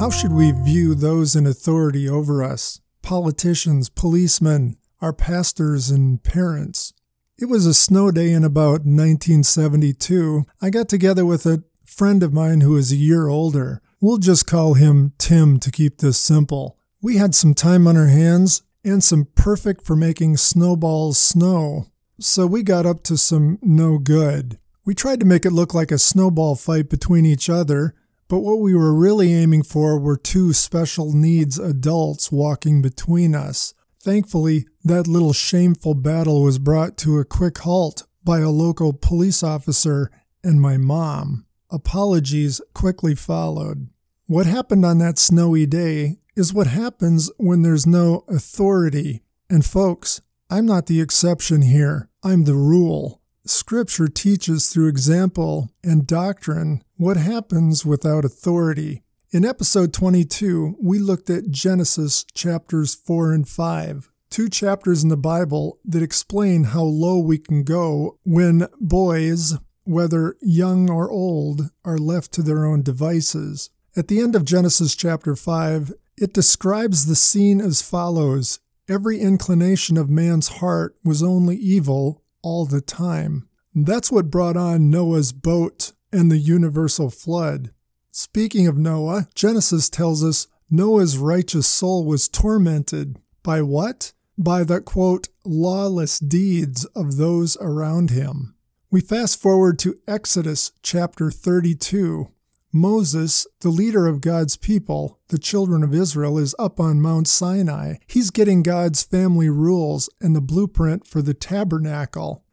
How should we view those in authority over us? Politicians, policemen, our pastors, and parents. It was a snow day in about 1972. I got together with a friend of mine who is a year older. We'll just call him Tim to keep this simple. We had some time on our hands and some perfect for making snowballs snow. So we got up to some no good. We tried to make it look like a snowball fight between each other, but what we were really aiming for were two special needs adults walking between us. Thankfully, that little shameful battle was brought to a quick halt by a local police officer and my mom. Apologies quickly followed. What happened on that snowy day is what happens when there's no authority. And folks, I'm not the exception here, I'm the rule. Scripture teaches through example and doctrine what happens without authority. In episode 22, we looked at Genesis chapters 4 and 5, two chapters in the Bible that explain how low we can go when boys, whether young or old, are left to their own devices. At the end of Genesis chapter 5, it describes the scene as follows Every inclination of man's heart was only evil all the time. That's what brought on Noah's boat and the universal flood. Speaking of Noah, Genesis tells us Noah's righteous soul was tormented by what? By the quote, lawless deeds of those around him. We fast forward to Exodus chapter 32. Moses, the leader of God's people, the children of Israel, is up on Mount Sinai. He's getting God's family rules and the blueprint for the tabernacle.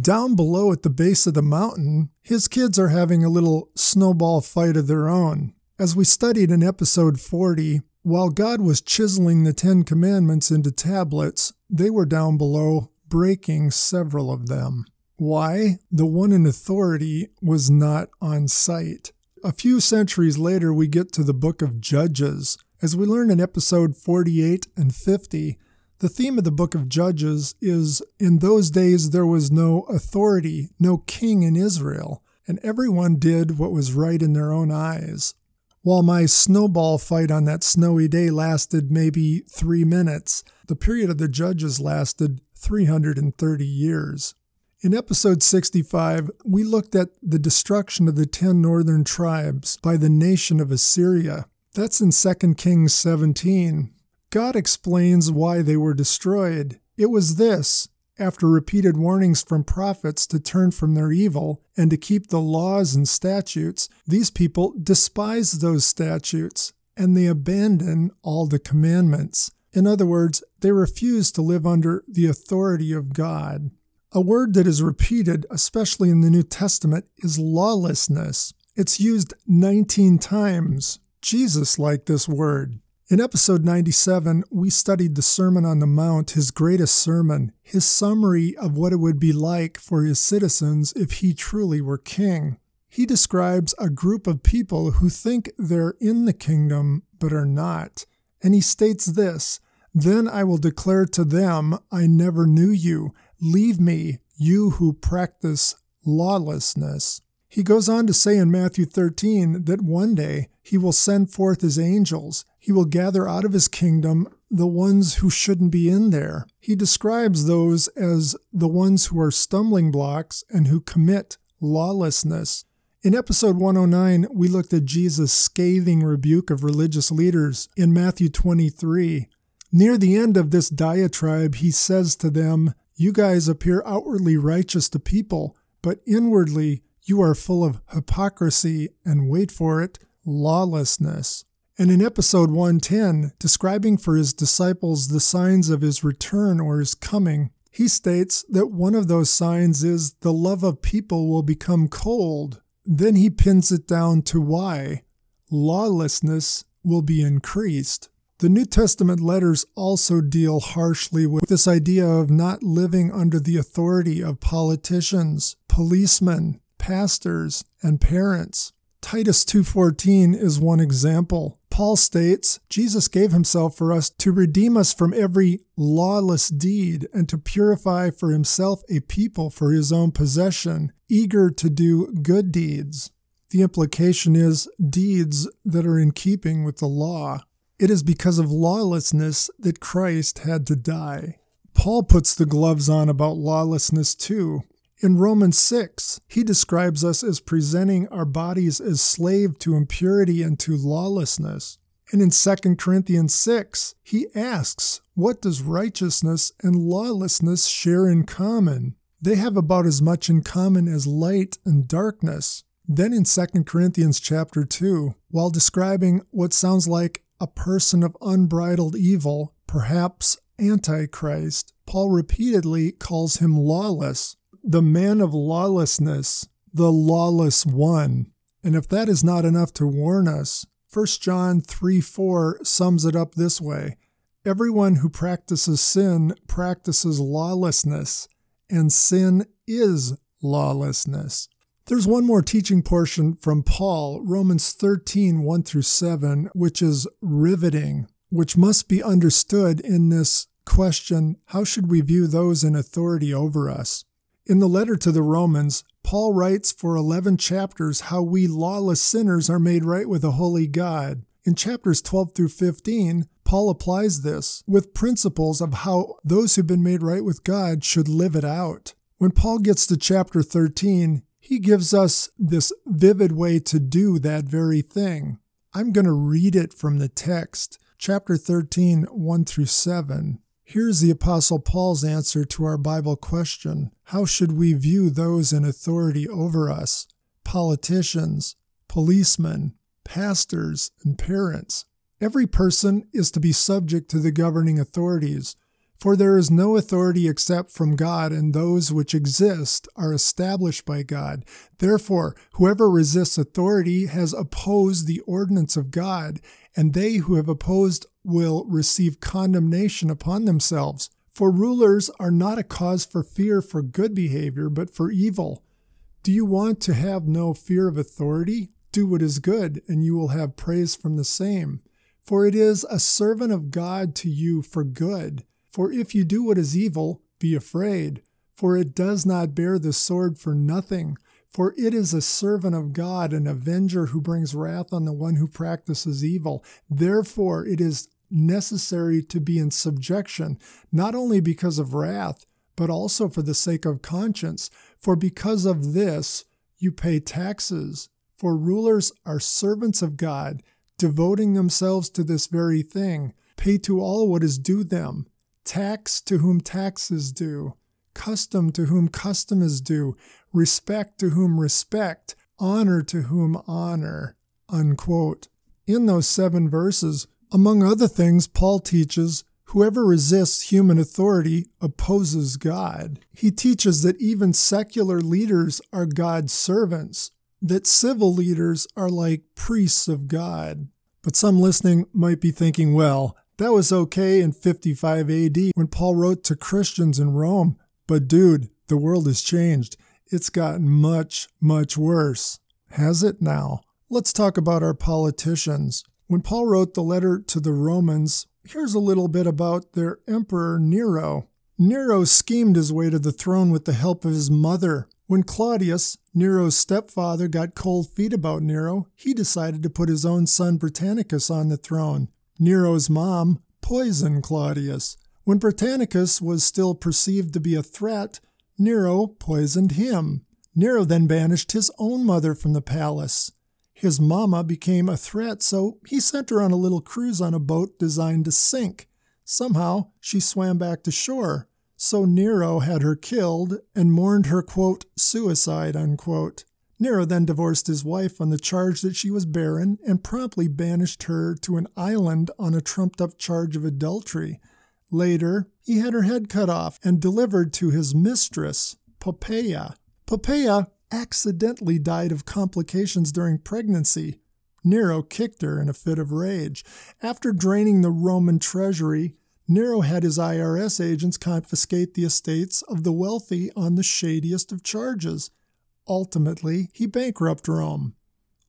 Down below at the base of the mountain, his kids are having a little snowball fight of their own. As we studied in episode 40, while God was chiseling the Ten Commandments into tablets, they were down below breaking several of them. Why? The one in authority was not on site. A few centuries later, we get to the book of Judges. As we learn in episode 48 and 50, the theme of the book of Judges is In those days there was no authority, no king in Israel, and everyone did what was right in their own eyes. While my snowball fight on that snowy day lasted maybe three minutes, the period of the Judges lasted 330 years. In episode 65, we looked at the destruction of the ten northern tribes by the nation of Assyria. That's in 2 Kings 17. God explains why they were destroyed. It was this after repeated warnings from prophets to turn from their evil and to keep the laws and statutes, these people despise those statutes and they abandon all the commandments. In other words, they refuse to live under the authority of God. A word that is repeated, especially in the New Testament, is lawlessness. It's used 19 times. Jesus liked this word. In episode 97, we studied the Sermon on the Mount, his greatest sermon, his summary of what it would be like for his citizens if he truly were king. He describes a group of people who think they're in the kingdom but are not. And he states this Then I will declare to them, I never knew you. Leave me, you who practice lawlessness. He goes on to say in Matthew 13 that one day he will send forth his angels. He will gather out of his kingdom the ones who shouldn't be in there. He describes those as the ones who are stumbling blocks and who commit lawlessness. In episode 109, we looked at Jesus' scathing rebuke of religious leaders in Matthew 23. Near the end of this diatribe, he says to them, you guys appear outwardly righteous to people, but inwardly you are full of hypocrisy and wait for it, lawlessness. And in episode 110, describing for his disciples the signs of his return or his coming, he states that one of those signs is the love of people will become cold. Then he pins it down to why lawlessness will be increased. The New Testament letters also deal harshly with this idea of not living under the authority of politicians, policemen, pastors, and parents. Titus 2:14 is one example. Paul states, Jesus gave himself for us to redeem us from every lawless deed and to purify for himself a people for his own possession, eager to do good deeds. The implication is deeds that are in keeping with the law. It is because of lawlessness that Christ had to die. Paul puts the gloves on about lawlessness too. In Romans 6, he describes us as presenting our bodies as slave to impurity and to lawlessness. And in 2 Corinthians 6, he asks, What does righteousness and lawlessness share in common? They have about as much in common as light and darkness. Then in 2 Corinthians chapter 2, while describing what sounds like a person of unbridled evil, perhaps Antichrist, Paul repeatedly calls him lawless, the man of lawlessness, the lawless one. And if that is not enough to warn us, 1 John 3 4 sums it up this way Everyone who practices sin practices lawlessness, and sin is lawlessness. There's one more teaching portion from Paul, Romans 13 1 through 7, which is riveting, which must be understood in this question how should we view those in authority over us? In the letter to the Romans, Paul writes for 11 chapters how we lawless sinners are made right with a holy God. In chapters 12 through 15, Paul applies this with principles of how those who've been made right with God should live it out. When Paul gets to chapter 13, he gives us this vivid way to do that very thing. I'm going to read it from the text, chapter 13, 1 through 7. Here's the Apostle Paul's answer to our Bible question How should we view those in authority over us? Politicians, policemen, pastors, and parents. Every person is to be subject to the governing authorities, for there is no authority except from God, and those which exist are established by God. Therefore, whoever resists authority has opposed the ordinance of God, and they who have opposed will receive condemnation upon themselves. For rulers are not a cause for fear for good behavior, but for evil. Do you want to have no fear of authority? Do what is good, and you will have praise from the same. For it is a servant of God to you for good. For if you do what is evil, be afraid, for it does not bear the sword for nothing. For it is a servant of God, an avenger who brings wrath on the one who practices evil. Therefore, it is necessary to be in subjection, not only because of wrath, but also for the sake of conscience. For because of this, you pay taxes. For rulers are servants of God, devoting themselves to this very thing. Pay to all what is due them, tax to whom tax is due, custom to whom custom is due, respect to whom respect, honor to whom honor. Unquote. In those seven verses, among other things, Paul teaches whoever resists human authority opposes God. He teaches that even secular leaders are God's servants, that civil leaders are like priests of God. But some listening might be thinking, well, that was okay in 55 AD when Paul wrote to Christians in Rome. But dude, the world has changed. It's gotten much, much worse. Has it now? Let's talk about our politicians. When Paul wrote the letter to the Romans, here's a little bit about their emperor Nero. Nero schemed his way to the throne with the help of his mother. When Claudius, Nero's stepfather, got cold feet about Nero, he decided to put his own son Britannicus on the throne. Nero's mom poisoned Claudius. When Britannicus was still perceived to be a threat, Nero poisoned him. Nero then banished his own mother from the palace. His mama became a threat, so he sent her on a little cruise on a boat designed to sink. Somehow, she swam back to shore. So Nero had her killed and mourned her, quote, suicide, unquote. Nero then divorced his wife on the charge that she was barren and promptly banished her to an island on a trumped up charge of adultery. Later, he had her head cut off and delivered to his mistress, Poppaea. Poppaea accidentally died of complications during pregnancy. Nero kicked her in a fit of rage. After draining the Roman treasury, Nero had his IRS agents confiscate the estates of the wealthy on the shadiest of charges. Ultimately, he bankrupted Rome.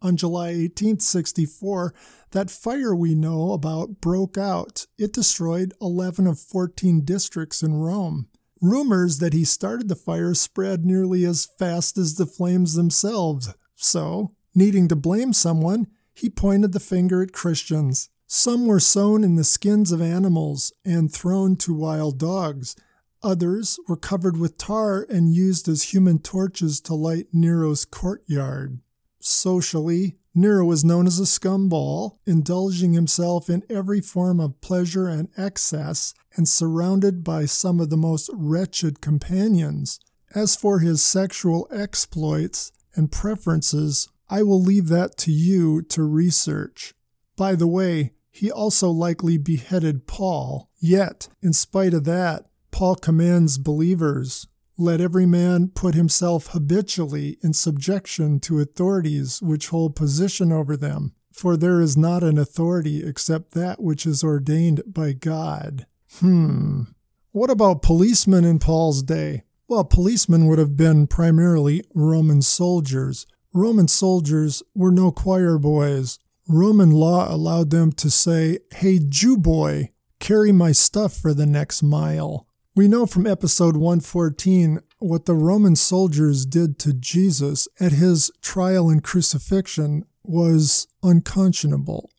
On July 18, 64, that fire we know about broke out. It destroyed 11 of 14 districts in Rome. Rumors that he started the fire spread nearly as fast as the flames themselves, so Needing to blame someone, he pointed the finger at Christians. Some were sewn in the skins of animals and thrown to wild dogs. Others were covered with tar and used as human torches to light Nero's courtyard. Socially, Nero was known as a scumball, indulging himself in every form of pleasure and excess, and surrounded by some of the most wretched companions. As for his sexual exploits and preferences, I will leave that to you to research. By the way, he also likely beheaded Paul. Yet, in spite of that, Paul commands believers let every man put himself habitually in subjection to authorities which hold position over them, for there is not an authority except that which is ordained by God. Hmm. What about policemen in Paul's day? Well, policemen would have been primarily Roman soldiers. Roman soldiers were no choir boys. Roman law allowed them to say, Hey, Jew boy, carry my stuff for the next mile. We know from episode 114 what the Roman soldiers did to Jesus at his trial and crucifixion was unconscionable.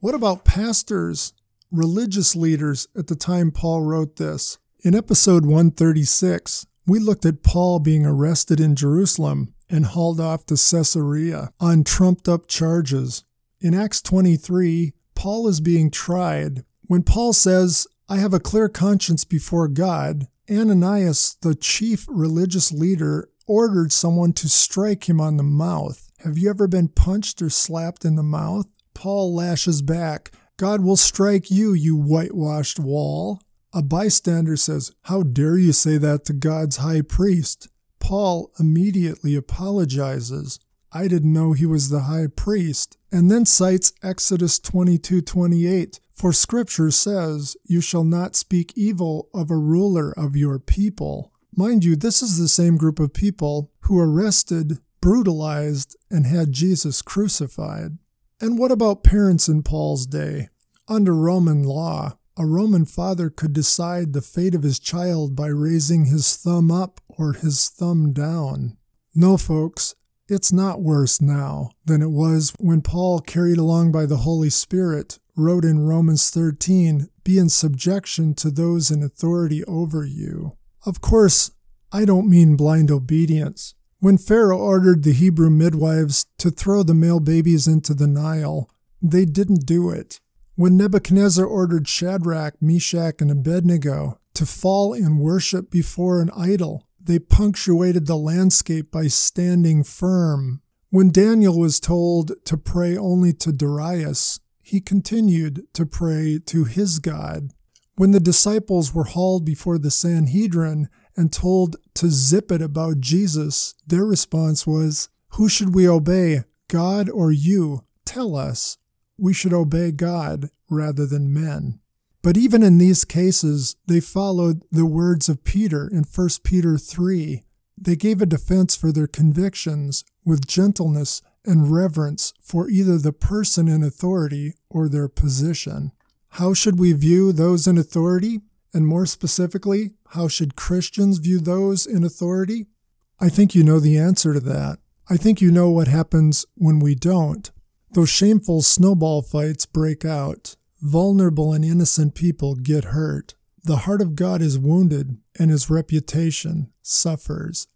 What about pastors, religious leaders at the time Paul wrote this? In episode 136, we looked at Paul being arrested in Jerusalem and hauled off to Caesarea on trumped up charges. In Acts 23, Paul is being tried. When Paul says, I have a clear conscience before God. Ananias, the chief religious leader, ordered someone to strike him on the mouth. Have you ever been punched or slapped in the mouth? Paul lashes back. God will strike you, you whitewashed wall. A bystander says, How dare you say that to God's high priest? Paul immediately apologizes. I didn't know he was the high priest. And then cites Exodus 22:28, for scripture says, You shall not speak evil of a ruler of your people. Mind you, this is the same group of people who arrested, brutalized, and had Jesus crucified. And what about parents in Paul's day? Under Roman law, a Roman father could decide the fate of his child by raising his thumb up or his thumb down. No, folks, it's not worse now than it was when Paul, carried along by the Holy Spirit, wrote in Romans 13, Be in subjection to those in authority over you. Of course, I don't mean blind obedience. When Pharaoh ordered the Hebrew midwives to throw the male babies into the Nile, they didn't do it. When Nebuchadnezzar ordered Shadrach, Meshach, and Abednego to fall in worship before an idol, they punctuated the landscape by standing firm. When Daniel was told to pray only to Darius, he continued to pray to his God. When the disciples were hauled before the Sanhedrin and told to zip it about Jesus, their response was, Who should we obey, God or you? Tell us. We should obey God rather than men. But even in these cases, they followed the words of Peter in 1 Peter 3. They gave a defense for their convictions with gentleness and reverence for either the person in authority or their position. How should we view those in authority? And more specifically, how should Christians view those in authority? I think you know the answer to that. I think you know what happens when we don't. Those shameful snowball fights break out. Vulnerable and innocent people get hurt. The heart of God is wounded, and his reputation suffers.